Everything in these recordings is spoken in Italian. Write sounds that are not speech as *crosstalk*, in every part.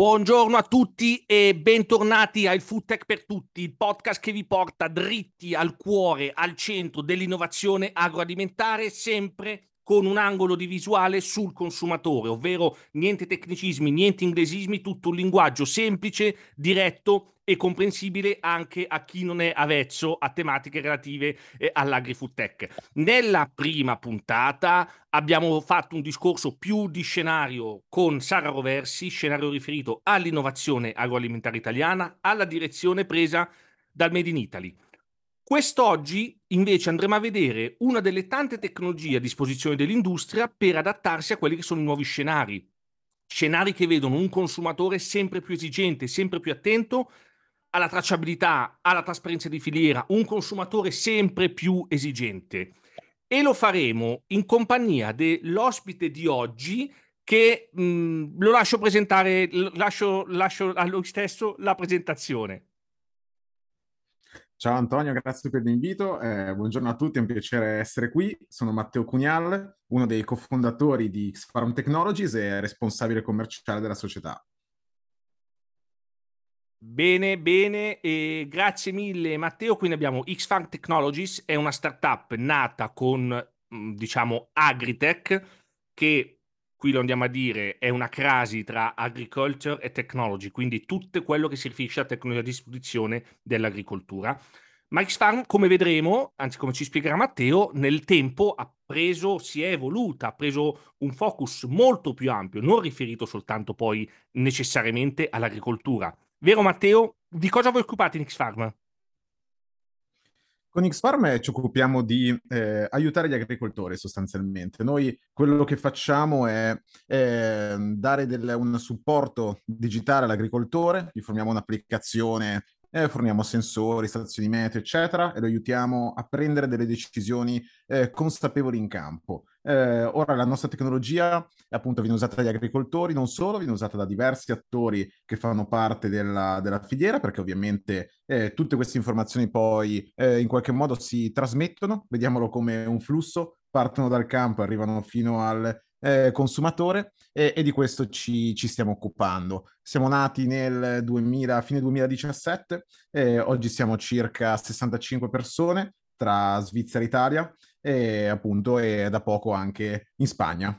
Buongiorno a tutti e bentornati al Food Tech per tutti, il podcast che vi porta dritti al cuore, al centro dell'innovazione agroalimentare, sempre con un angolo di visuale sul consumatore, ovvero niente tecnicismi, niente inglesismi, tutto un linguaggio semplice, diretto e comprensibile anche a chi non è avvezzo a tematiche relative eh, all'agri-food tech. Nella prima puntata abbiamo fatto un discorso più di scenario con Sara Roversi, scenario riferito all'innovazione agroalimentare italiana, alla direzione presa dal Made in Italy. Quest'oggi invece andremo a vedere una delle tante tecnologie a disposizione dell'industria per adattarsi a quelli che sono i nuovi scenari. Scenari che vedono un consumatore sempre più esigente, sempre più attento alla tracciabilità, alla trasparenza di filiera, un consumatore sempre più esigente. E lo faremo in compagnia dell'ospite di oggi che mh, lo lascio presentare, lascio, lascio a lui stesso la presentazione. Ciao Antonio, grazie per l'invito. Eh, buongiorno a tutti, è un piacere essere qui. Sono Matteo Cunial, uno dei cofondatori di X-Farm Technologies e responsabile commerciale della società. Bene, bene, e grazie mille Matteo. Quindi abbiamo X-Farm Technologies, è una startup nata con, mm, diciamo, Agritech, che qui lo andiamo a dire, è una crasi tra agriculture e technology, quindi tutto quello che si riferisce alla tecnologia a disposizione dell'agricoltura. Ma X-Farm, come vedremo, anzi come ci spiegherà Matteo, nel tempo ha preso, si è evoluta, ha preso un focus molto più ampio, non riferito soltanto poi necessariamente all'agricoltura. Vero Matteo? Di cosa vi occupate in X-Farm? Con X-Farm ci occupiamo di eh, aiutare gli agricoltori sostanzialmente. Noi quello che facciamo è eh, dare del, un supporto digitale all'agricoltore, gli forniamo un'applicazione eh, forniamo sensori, stazioni meteo, eccetera, e lo aiutiamo a prendere delle decisioni eh, consapevoli in campo. Eh, ora la nostra tecnologia appunto viene usata dagli agricoltori, non solo, viene usata da diversi attori che fanno parte della, della filiera, perché ovviamente eh, tutte queste informazioni poi eh, in qualche modo si trasmettono, vediamolo come un flusso, partono dal campo, arrivano fino al eh, consumatore e, e, di questo ci, ci, stiamo occupando. Siamo nati nel 2000, fine 2017, eh, oggi siamo circa 65 persone tra Svizzera e Italia e appunto e da poco anche in Spagna.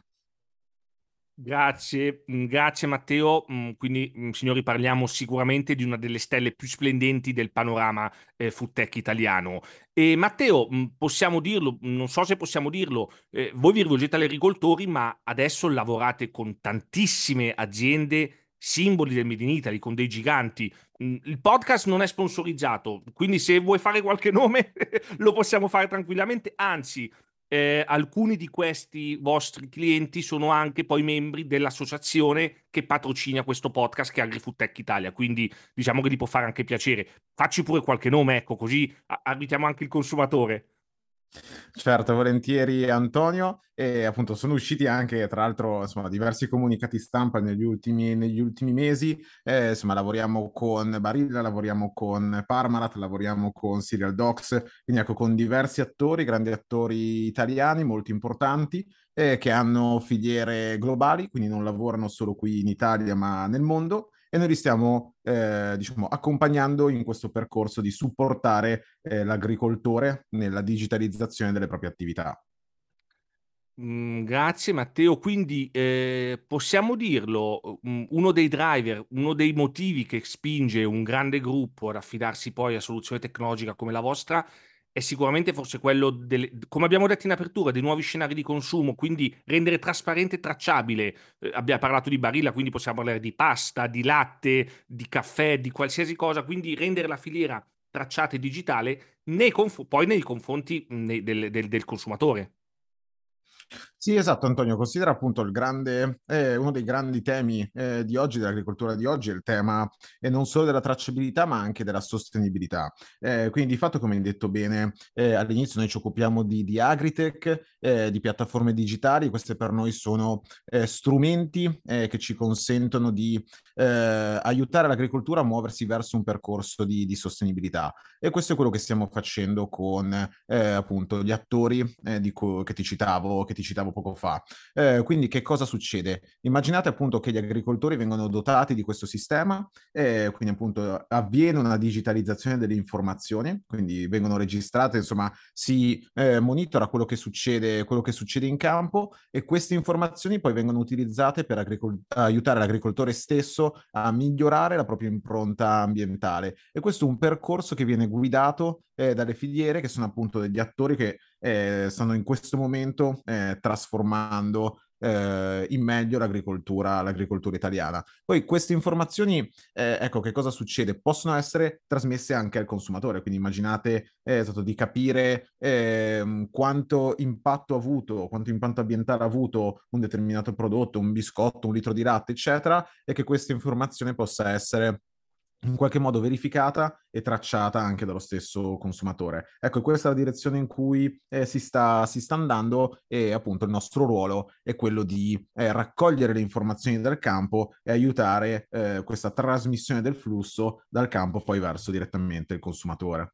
Grazie, mm, grazie Matteo. Mm, quindi, mm, signori, parliamo sicuramente di una delle stelle più splendenti del panorama eh, tech italiano. E Matteo, possiamo dirlo, non so se possiamo dirlo, eh, voi vi rivolgete agli agricoltori, ma adesso lavorate con tantissime aziende, simboli del Made in Italy, con dei giganti. Il podcast non è sponsorizzato, quindi se vuoi fare qualche *laughs* nome lo possiamo fare tranquillamente, anzi eh, alcuni di questi vostri clienti sono anche poi membri dell'associazione che patrocina questo podcast che è AgriFood Tech Italia, quindi diciamo che gli può fare anche piacere. Facci pure qualche nome, ecco, così aiutiamo anche il consumatore. Certo, volentieri Antonio. E appunto sono usciti anche, tra l'altro, insomma, diversi comunicati stampa negli ultimi, negli ultimi mesi. Eh, insomma, lavoriamo con Barilla, lavoriamo con Parmalat, lavoriamo con Serial Docs, quindi ecco, con diversi attori, grandi attori italiani molto importanti, eh, che hanno filiere globali, quindi non lavorano solo qui in Italia, ma nel mondo e noi li stiamo eh, diciamo, accompagnando in questo percorso di supportare eh, l'agricoltore nella digitalizzazione delle proprie attività. Mm, grazie Matteo, quindi eh, possiamo dirlo, mm, uno dei driver, uno dei motivi che spinge un grande gruppo ad affidarsi poi a soluzione tecnologica come la vostra è sicuramente forse quello, delle, come abbiamo detto in apertura, dei nuovi scenari di consumo, quindi rendere trasparente e tracciabile. Eh, abbiamo parlato di barilla, quindi possiamo parlare di pasta, di latte, di caffè, di qualsiasi cosa, quindi rendere la filiera tracciata e digitale nei conf- poi nei confronti nei, del, del, del consumatore. Sì, esatto, Antonio, considera appunto grande, eh, uno dei grandi temi eh, di oggi, dell'agricoltura di oggi, è il tema eh, non solo della tracciabilità, ma anche della sostenibilità. Eh, quindi, di fatto, come hai detto bene eh, all'inizio, noi ci occupiamo di, di agritech, eh, di piattaforme digitali, queste per noi sono strumenti che ci consentono di aiutare l'agricoltura a muoversi verso un percorso di, di, sostenibilità. E questo è quello che stiamo facendo con appunto gli attori co- che ti citavo, che ti citavo dicevamo poco fa. Eh, quindi che cosa succede? Immaginate appunto che gli agricoltori vengono dotati di questo sistema, eh, quindi appunto avviene una digitalizzazione delle informazioni, quindi vengono registrate, insomma si eh, monitora quello che, succede, quello che succede in campo e queste informazioni poi vengono utilizzate per agricol- aiutare l'agricoltore stesso a migliorare la propria impronta ambientale. E questo è un percorso che viene guidato eh, dalle filiere, che sono appunto degli attori che eh, stanno in questo momento eh, trasformando eh, in meglio l'agricoltura, l'agricoltura italiana. Poi queste informazioni, eh, ecco che cosa succede, possono essere trasmesse anche al consumatore, quindi immaginate eh, di capire eh, quanto impatto ha avuto, quanto impatto ambientale ha avuto un determinato prodotto, un biscotto, un litro di latte, eccetera, e che questa informazione possa essere in qualche modo verificata e tracciata anche dallo stesso consumatore. Ecco, questa è la direzione in cui eh, si, sta, si, sta, andando e appunto il nostro ruolo è quello di eh, raccogliere le informazioni dal campo e aiutare eh, questa trasmissione del flusso dal campo poi verso direttamente il consumatore.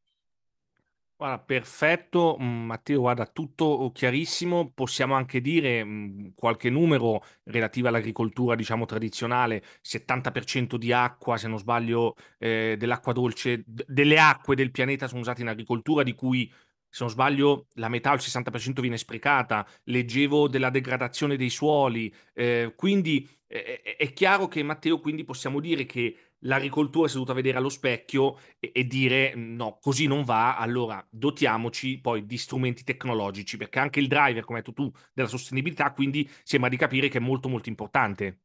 Guarda, perfetto, mm, Matteo, guarda, tutto chiarissimo. Possiamo anche dire mm, qualche numero relativo all'agricoltura, diciamo, tradizionale, 70% di acqua, se non sbaglio, eh, dell'acqua dolce, delle acque del pianeta sono usate in agricoltura, di cui, se non sbaglio, la metà o il 60% viene sprecata. Leggevo della degradazione dei suoli, eh, quindi eh, è chiaro che, Matteo, quindi possiamo dire che l'agricoltura si è dovuta vedere allo specchio e, e, dire no, così non va, allora dotiamoci poi di strumenti tecnologici, perché anche il driver, come hai detto tu, della sostenibilità, quindi sembra di capire che è molto molto importante.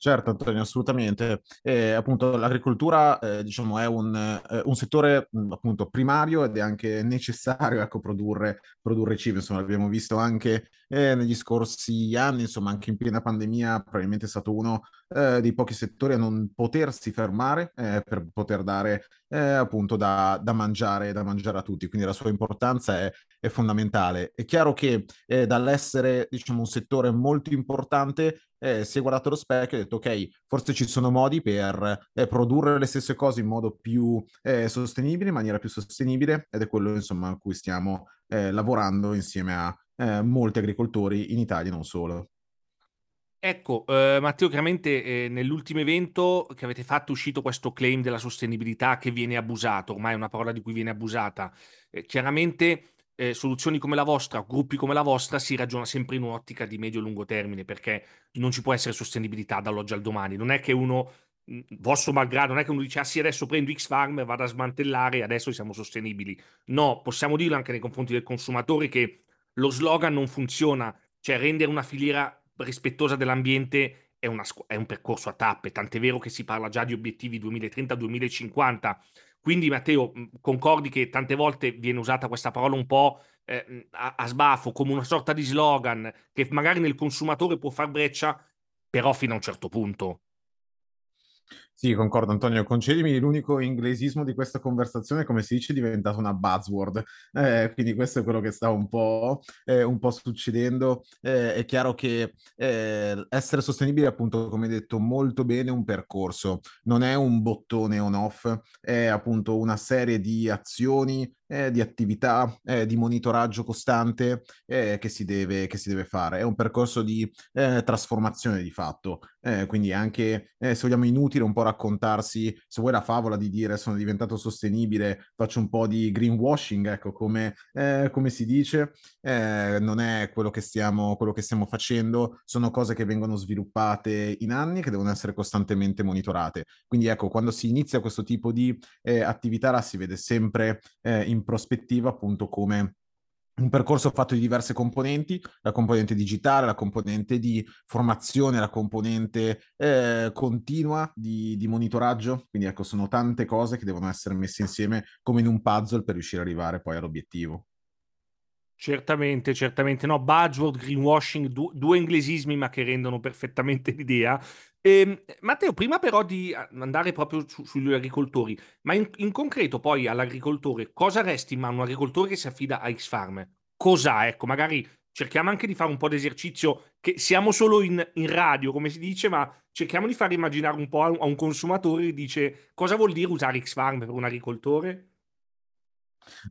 Certo, Antonio, assolutamente. Eh, appunto, l'agricoltura, eh, diciamo, è un, eh, un settore mh, appunto primario ed è anche necessario, ecco, produrre, produrre cibo. Insomma, l'abbiamo visto anche eh, negli scorsi anni, insomma, anche in piena pandemia, probabilmente è stato uno eh, dei pochi settori a non potersi fermare eh, per poter dare appunto da, da, mangiare, da mangiare a tutti. Quindi la sua importanza è, è fondamentale. È chiaro che dall'essere, diciamo, un settore molto importante, eh, si è guardato allo specchio e detto ok, forse ci sono modi per eh, produrre le stesse cose in modo più eh, sostenibile, in maniera più sostenibile ed è quello insomma a cui stiamo eh, lavorando insieme a eh, molti agricoltori in Italia non solo. Ecco, eh, Matteo, chiaramente eh, nell'ultimo evento che avete fatto è uscito questo claim della sostenibilità che viene abusato, ormai è una parola di cui viene abusata. Eh, chiaramente eh, soluzioni come la vostra, gruppi come la vostra, si ragiona sempre in un'ottica di medio-lungo termine, perché non ci può essere sostenibilità dall'oggi al domani. Non è che uno, vostro malgrado, non è che uno dice, ah sì, adesso prendo X Farm e vado a smantellare e adesso siamo sostenibili. No, possiamo dirlo anche nei confronti del consumatore che lo slogan non funziona, cioè rendere una filiera rispettosa dell'ambiente è, una, è un percorso a tappe, tant'è vero che si parla già di obiettivi 2030-2050 quindi Matteo, concordi che tante volte viene usata questa parola un po' eh, a, a sbafo, come una sorta di slogan che magari nel consumatore può far breccia, però fino a un certo punto. Sì, concordo Antonio, concedimi l'unico inglesismo di questa conversazione, come si dice, è diventato una buzzword, eh, quindi questo è quello che sta un po', eh, un po succedendo. Eh, è chiaro che eh, essere sostenibile, appunto, come detto molto bene, un percorso, non è un bottone on-off, è appunto una serie di azioni eh, di attività, eh, di monitoraggio costante eh, che, si deve, che si deve fare. È un percorso di eh, trasformazione di fatto, eh, quindi anche se vogliamo inutile un po' raccontarsi, se vuoi la favola di dire sono diventato sostenibile, faccio un po' di greenwashing, ecco come, come si dice, non è quello che, stiamo, quello che stiamo facendo, sono cose che vengono sviluppate in anni che devono essere costantemente monitorate. Quindi ecco, quando si inizia questo tipo di attività la si vede sempre in in prospettiva appunto come un percorso fatto di diverse componenti, la componente digitale, la componente di formazione, la componente eh, continua di, di, monitoraggio. Quindi ecco, sono tante cose che devono essere messe insieme come in un puzzle per riuscire ad arrivare poi all'obiettivo. Certamente, certamente. No, buzzword, greenwashing, du- due inglesismi ma che rendono perfettamente *laughs* l'idea. E, ehm, Matteo, prima però di andare proprio su- sugli agricoltori, ma in, in concreto poi all'agricoltore, cosa resti in mano un agricoltore che si affida a X-Farm? Cos'ha? Ecco, magari cerchiamo anche di fare un po' di esercizio, che siamo solo in, in radio, come si dice, ma cerchiamo di far immaginare un po' a un, a un consumatore che dice cosa vuol dire usare X-Farm per un agricoltore?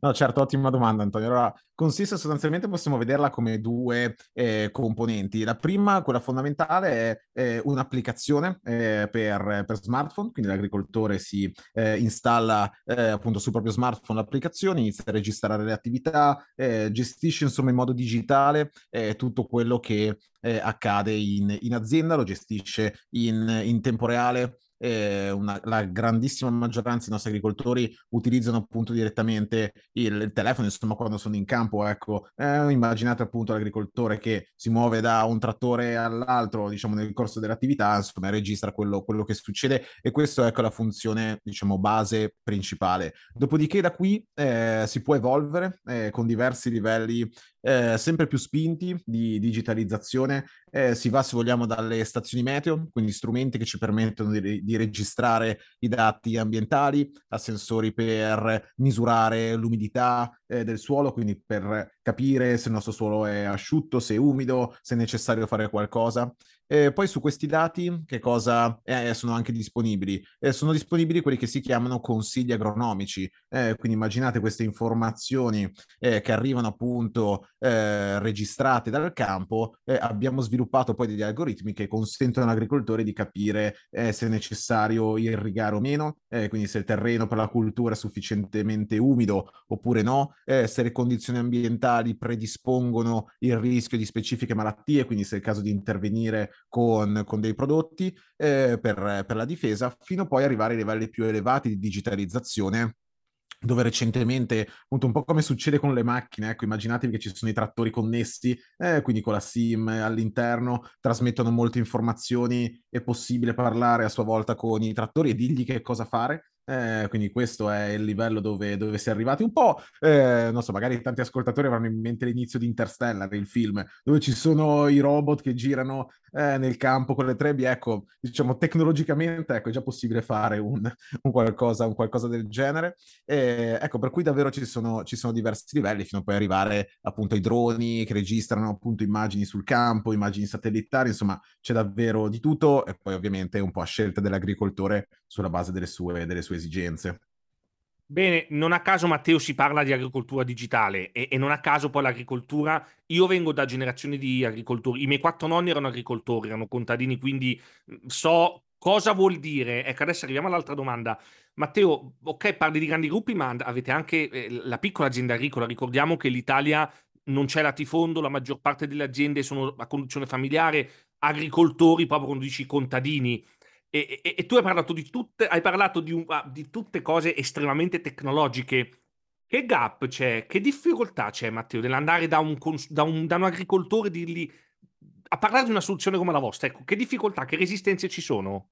No, certo, ottima domanda Antonio. Allora, consiste sostanzialmente, possiamo vederla come due eh, componenti. La prima, quella fondamentale, è eh, un'applicazione eh, per, per, smartphone, quindi l'agricoltore si eh, installa eh, appunto sul proprio smartphone l'applicazione, inizia a registrare le attività, eh, gestisce insomma in modo digitale tutto quello che accade in, in, azienda, lo gestisce in, in tempo reale eh, una, la grandissima maggioranza dei nostri agricoltori utilizzano appunto direttamente il, il telefono, insomma quando sono in campo, ecco, eh, immaginate appunto l'agricoltore che si muove da un trattore all'altro, diciamo nel corso dell'attività, insomma registra quello, quello che succede e questo ecco la funzione, diciamo, base principale. Dopodiché da qui eh, si può evolvere eh, con diversi livelli eh, sempre più spinti di digitalizzazione. Eh, si va, se vogliamo, dalle stazioni meteo, quindi strumenti che ci permettono di, di registrare i dati ambientali, a sensori per misurare l'umidità eh, del suolo, quindi per capire se il nostro suolo è asciutto, se è umido, se è necessario fare qualcosa. E poi su questi dati che cosa eh, sono anche disponibili? Eh, sono disponibili quelli che si chiamano consigli agronomici, eh, quindi immaginate queste informazioni eh, che arrivano appunto eh, registrate dal campo, eh, abbiamo sviluppato poi degli algoritmi che consentono all'agricoltore di capire se è necessario irrigare o meno, quindi se il terreno per la cultura è sufficientemente umido oppure no, se le condizioni ambientali predispongono il rischio di specifiche malattie, quindi se è il caso di intervenire con, con dei prodotti eh, per, per la difesa, fino poi arrivare ai livelli più elevati di digitalizzazione dove recentemente, appunto un po' come succede con le macchine, ecco, immaginatevi che ci sono i trattori connessi, eh, quindi con la SIM all'interno, trasmettono molte informazioni, è possibile parlare a sua volta con i trattori e dirgli che cosa fare, eh, quindi questo è il livello dove, dove si è arrivati. Un po', eh, non so, magari tanti ascoltatori avranno in mente l'inizio di Interstellar, il film, dove ci sono i robot che girano eh, nel campo con le trebbie. Ecco, diciamo, tecnologicamente ecco, è già possibile fare un, un, qualcosa, un qualcosa, del genere. ecco, per cui davvero ci sono, ci sono diversi livelli, fino a poi arrivare appunto ai droni che registrano appunto immagini sul campo, immagini satellitari, insomma, c'è davvero di tutto. E poi ovviamente un po' a scelta dell'agricoltore sulla base delle sue, delle sue esigenze. Bene, non a caso Matteo si parla di agricoltura digitale e, e, non a caso poi l'agricoltura, io vengo da generazioni di agricoltori, i miei quattro nonni erano agricoltori, erano contadini, quindi so cosa vuol dire. Ecco, adesso arriviamo all'altra domanda. Matteo, ok, parli di grandi gruppi, ma avete anche eh, la piccola azienda agricola. Ricordiamo che l'Italia non c'è latifondo, la maggior parte delle aziende sono a conduzione familiare, agricoltori, proprio quando dici contadini e, e, e, tu hai parlato di tutte, hai parlato di, un, ah, di, tutte cose estremamente tecnologiche. Che gap c'è? Che difficoltà c'è, Matteo, nell'andare da un, da un, da un agricoltore dirgli a parlare di una soluzione come la vostra? Ecco, che difficoltà, che resistenze ci sono?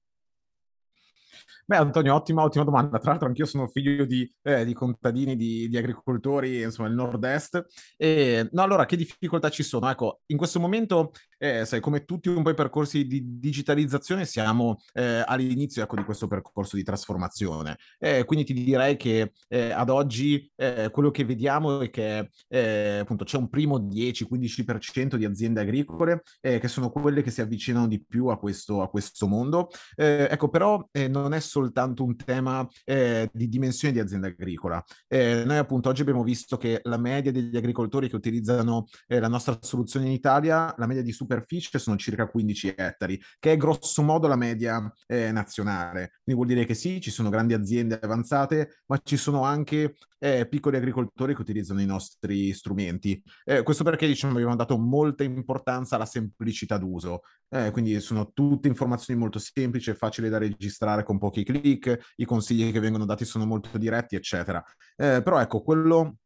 Beh, Antonio, ottima, ottima domanda. Tra l'altro, anch'io sono figlio di, eh, di contadini, di, di, agricoltori, insomma, il nord-est. E, no, allora, che difficoltà ci sono? Ecco, in questo momento, eh, sai, come tutti un po' i percorsi di digitalizzazione, siamo eh, all'inizio ecco, di questo percorso di trasformazione. Eh, quindi ti direi che eh, ad oggi eh, quello che vediamo è che appunto c'è un primo 10-15% di aziende agricole che sono quelle che si avvicinano di più a questo, a questo mondo. ecco, però non è solo soltanto un tema eh, di dimensione di azienda agricola. Eh, noi appunto oggi abbiamo visto che la media degli agricoltori che utilizzano eh, la nostra soluzione in Italia, la media di superficie sono circa 15 ettari, che è grosso modo la media eh, nazionale. Quindi vuol dire che sì, ci sono grandi aziende avanzate, ma ci sono anche eh, piccoli agricoltori che utilizzano i nostri strumenti. Eh, questo perché diciamo, abbiamo dato molta importanza alla semplicità d'uso, eh, quindi sono tutte informazioni molto semplici e facili da registrare con pochi click, i consigli che vengono dati sono molto diretti, eccetera. Eh, però ecco, quello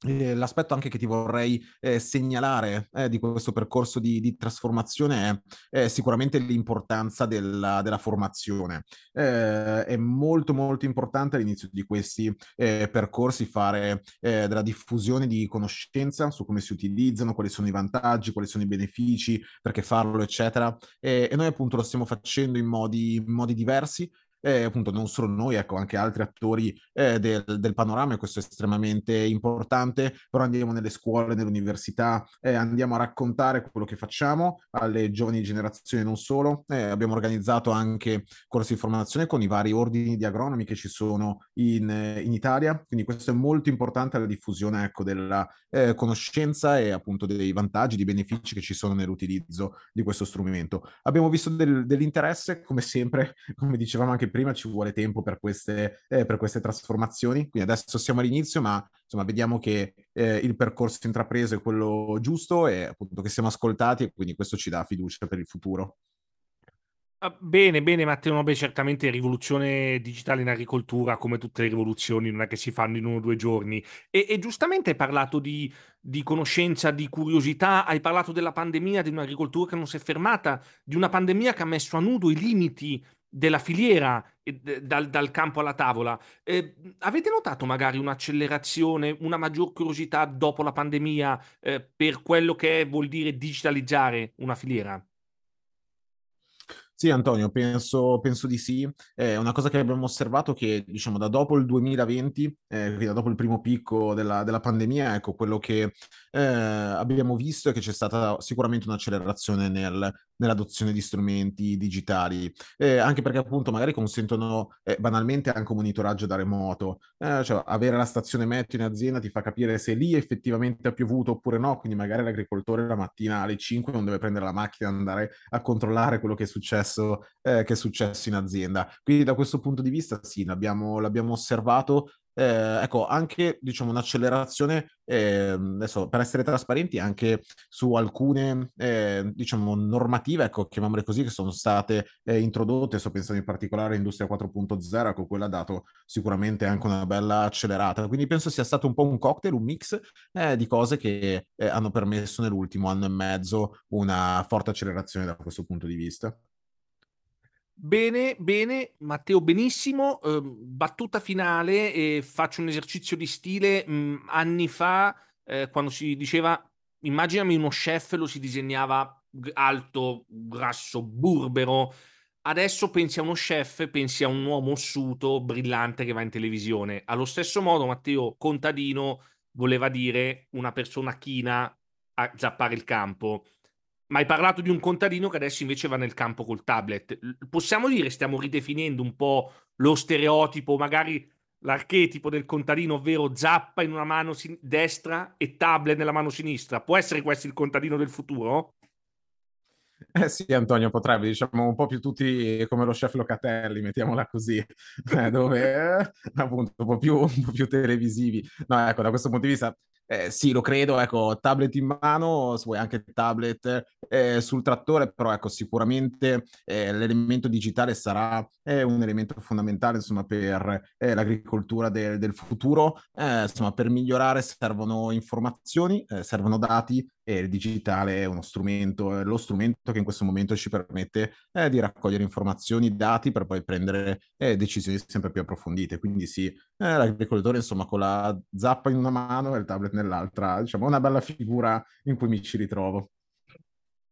l'aspetto anche che ti vorrei eh, segnalare eh, di questo percorso di, di trasformazione è, è, sicuramente l'importanza della, della formazione. Eh, è molto molto importante all'inizio di questi eh, percorsi fare eh, della diffusione di conoscenza su come si utilizzano, quali sono i vantaggi, quali sono i benefici, perché farlo, eccetera. e noi appunto lo stiamo facendo in modi, in modi diversi eh, appunto non solo noi, ecco anche altri attori eh, del, del, panorama questo è estremamente importante, però andiamo nelle scuole, nelle università, eh, andiamo a raccontare quello che facciamo alle giovani generazioni non solo, eh, abbiamo organizzato anche corsi di formazione con i vari ordini di agronomi che ci sono in, in Italia, quindi questo è molto importante alla diffusione ecco, della eh, conoscenza e appunto dei vantaggi, di benefici che ci sono nell'utilizzo di questo strumento. Abbiamo visto del, dell'interesse, come sempre, *laughs* come dicevamo anche prima, ci vuole tempo per queste, eh, per queste trasformazioni, quindi adesso siamo all'inizio, ma insomma vediamo che eh, il percorso intrapreso è quello giusto e appunto che siamo ascoltati e quindi questo ci dà fiducia per il futuro. Ah, bene, bene Matteo Nobbe, certamente rivoluzione digitale in agricoltura, come tutte le rivoluzioni, non è che si fanno in uno o due giorni. E, e giustamente hai parlato di, di, conoscenza, di curiosità, hai parlato della pandemia, di un'agricoltura che non si è fermata, di una pandemia che ha messo a nudo i limiti della filiera dal, dal, campo alla tavola. Eh, avete notato magari un'accelerazione, una maggior curiosità dopo la pandemia eh, per quello che vuol dire digitalizzare una filiera? Sì, Antonio, penso, penso, di sì. È una cosa che abbiamo osservato che, diciamo, da dopo il 2020, eh, da dopo il primo picco della, della pandemia, ecco, quello che eh, abbiamo visto è che c'è stata sicuramente un'accelerazione nel, nell'adozione di strumenti digitali, eh, anche perché appunto magari consentono eh, banalmente anche un monitoraggio da remoto, eh, cioè avere la stazione meteo in azienda ti fa capire se lì effettivamente ha piovuto oppure no, quindi magari l'agricoltore la mattina alle 5 non deve prendere la macchina e andare a controllare quello che è successo, eh, che è successo in azienda. Quindi da questo punto di vista sì, l'abbiamo, l'abbiamo osservato eh, ecco, anche diciamo un'accelerazione, eh, adesso per essere trasparenti, anche su alcune eh, diciamo normative, ecco, chiamiamole così, che sono state eh, introdotte, sto pensando in particolare all'industria 4.0, ecco, quella ha dato sicuramente anche una bella accelerata. Quindi penso sia stato un po' un cocktail, un mix eh, di cose che hanno permesso nell'ultimo anno e mezzo una forte accelerazione da questo punto di vista. Bene, bene, Matteo, benissimo. Uh, battuta finale e faccio un esercizio di stile. Mh, anni fa, eh, quando si diceva, immaginami uno chef, lo si disegnava alto, grasso, burbero. Adesso pensi a uno chef, pensi a un uomo ossuto, brillante che va in televisione. Allo stesso modo, Matteo, contadino voleva dire una persona china a zappare il campo ma hai parlato di un contadino che adesso invece va nel campo col tablet. Possiamo dire, stiamo ridefinendo un po' lo stereotipo, magari l'archetipo del contadino, ovvero zappa in una mano sin- destra e tablet nella mano sinistra. Può essere questo il contadino del futuro? Eh sì, Antonio, potrebbe, diciamo, un po' più tutti come lo chef Locatelli, mettiamola così, eh, *laughs* dove eh, appunto un po, più, un po' più televisivi. No, ecco, da questo punto di vista eh, sì, lo credo, ecco, tablet in mano, se vuoi anche tablet eh, sul trattore, però ecco, sicuramente eh, l'elemento digitale sarà eh, un elemento fondamentale, insomma, per eh, l'agricoltura de- del futuro. Eh, insomma, per migliorare servono informazioni, servono dati e il digitale è uno strumento, è lo strumento che in questo momento ci permette di raccogliere informazioni, dati per poi prendere decisioni sempre più approfondite. Quindi sì, l'agricoltore, insomma, con la zappa in una mano e il tablet nell'altra. Diciamo, una bella figura in cui mi ci ritrovo.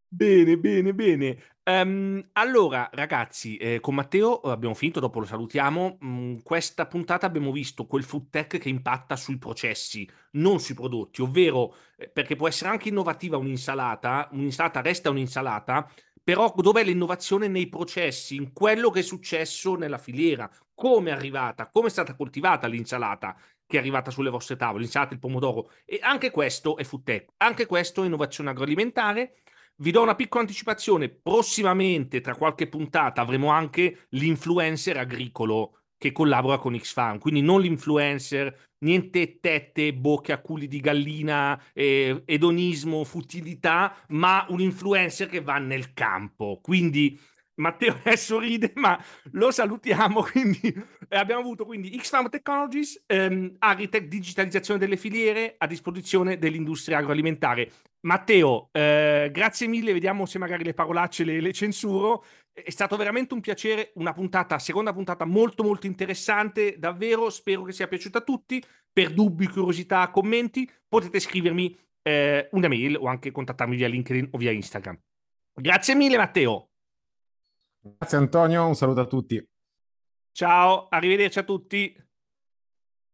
Bene, bene, bene. Um, allora, ragazzi, eh, con Matteo abbiamo finito, dopo lo salutiamo. Mm, questa puntata abbiamo visto quel food tech che impatta sui processi, non sui prodotti, ovvero eh, perché può essere anche innovativa un'insalata, un'insalata resta un'insalata, però dov'è l'innovazione nei processi, in quello che è successo nella filiera, come è arrivata, come è stata coltivata l'insalata, che è arrivata sulle vostre tavole, l'insalata, il pomodoro. E anche questo è food tech, anche questo è innovazione agroalimentare. Vi do una piccola anticipazione, prossimamente, tra qualche puntata, avremo anche l'influencer agricolo che collabora con Xfarm, quindi non l'influencer, niente tette, bocche a culi di gallina, eh, edonismo, futilità, ma un influencer che va nel campo. Quindi Matteo *laughs* adesso ride, ma lo salutiamo. *laughs* Quindi eh, abbiamo avuto quindi X-Farm Technologies, ehm, Agritech, digitalizzazione delle filiere a disposizione dell'industria agroalimentare. Matteo, eh, grazie mille, vediamo se magari le parolacce le, le, censuro. È stato veramente un piacere, una puntata, seconda puntata molto molto interessante, davvero, spero che sia piaciuta a tutti. Per dubbi, curiosità, commenti, potete scrivermi eh, una mail o anche contattarmi via LinkedIn o via Instagram. Grazie mille Matteo. Grazie Antonio, un saluto a tutti. Ciao, arrivederci a tutti.